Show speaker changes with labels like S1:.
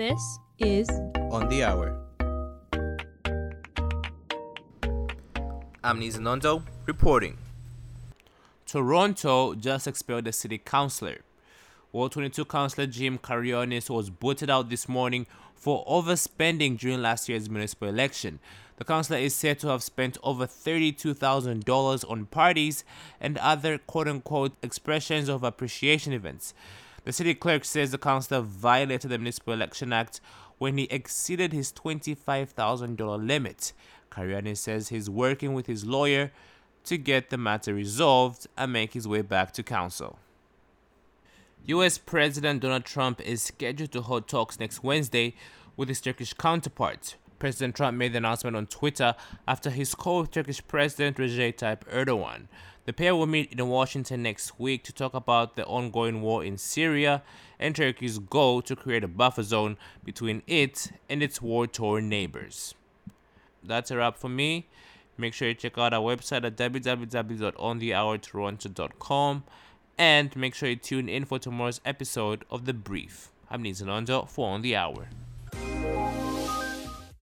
S1: This is
S2: On the Hour. I'm Nizanondo reporting.
S3: Toronto just expelled the city councillor. Ward 22 councillor Jim Karygiannis was booted out this morning for overspending during last year's municipal election. The councillor is said to have spent over $32,000 on parties and other quote unquote expressions of appreciation events. The city clerk says the councillor violated the Municipal Election Act when he exceeded his $25,000 limit. Karygiannis says he's working with his lawyer to get the matter resolved and make his way back to council. US President Donald Trump is scheduled to hold talks next Wednesday with his Turkish counterpart. President Trump made the announcement on Twitter after his call with Turkish President Recep Tayyip Erdogan. The pair will meet in Washington next week to talk about the ongoing war in Syria and Turkey's goal to create a buffer zone between it and its war torn neighbors. That's a wrap for me. Make sure you check out our website at www.onthehourtoronto.com and make sure you tune in for tomorrow's episode of The Brief. I'm Nizanondo for On the Hour.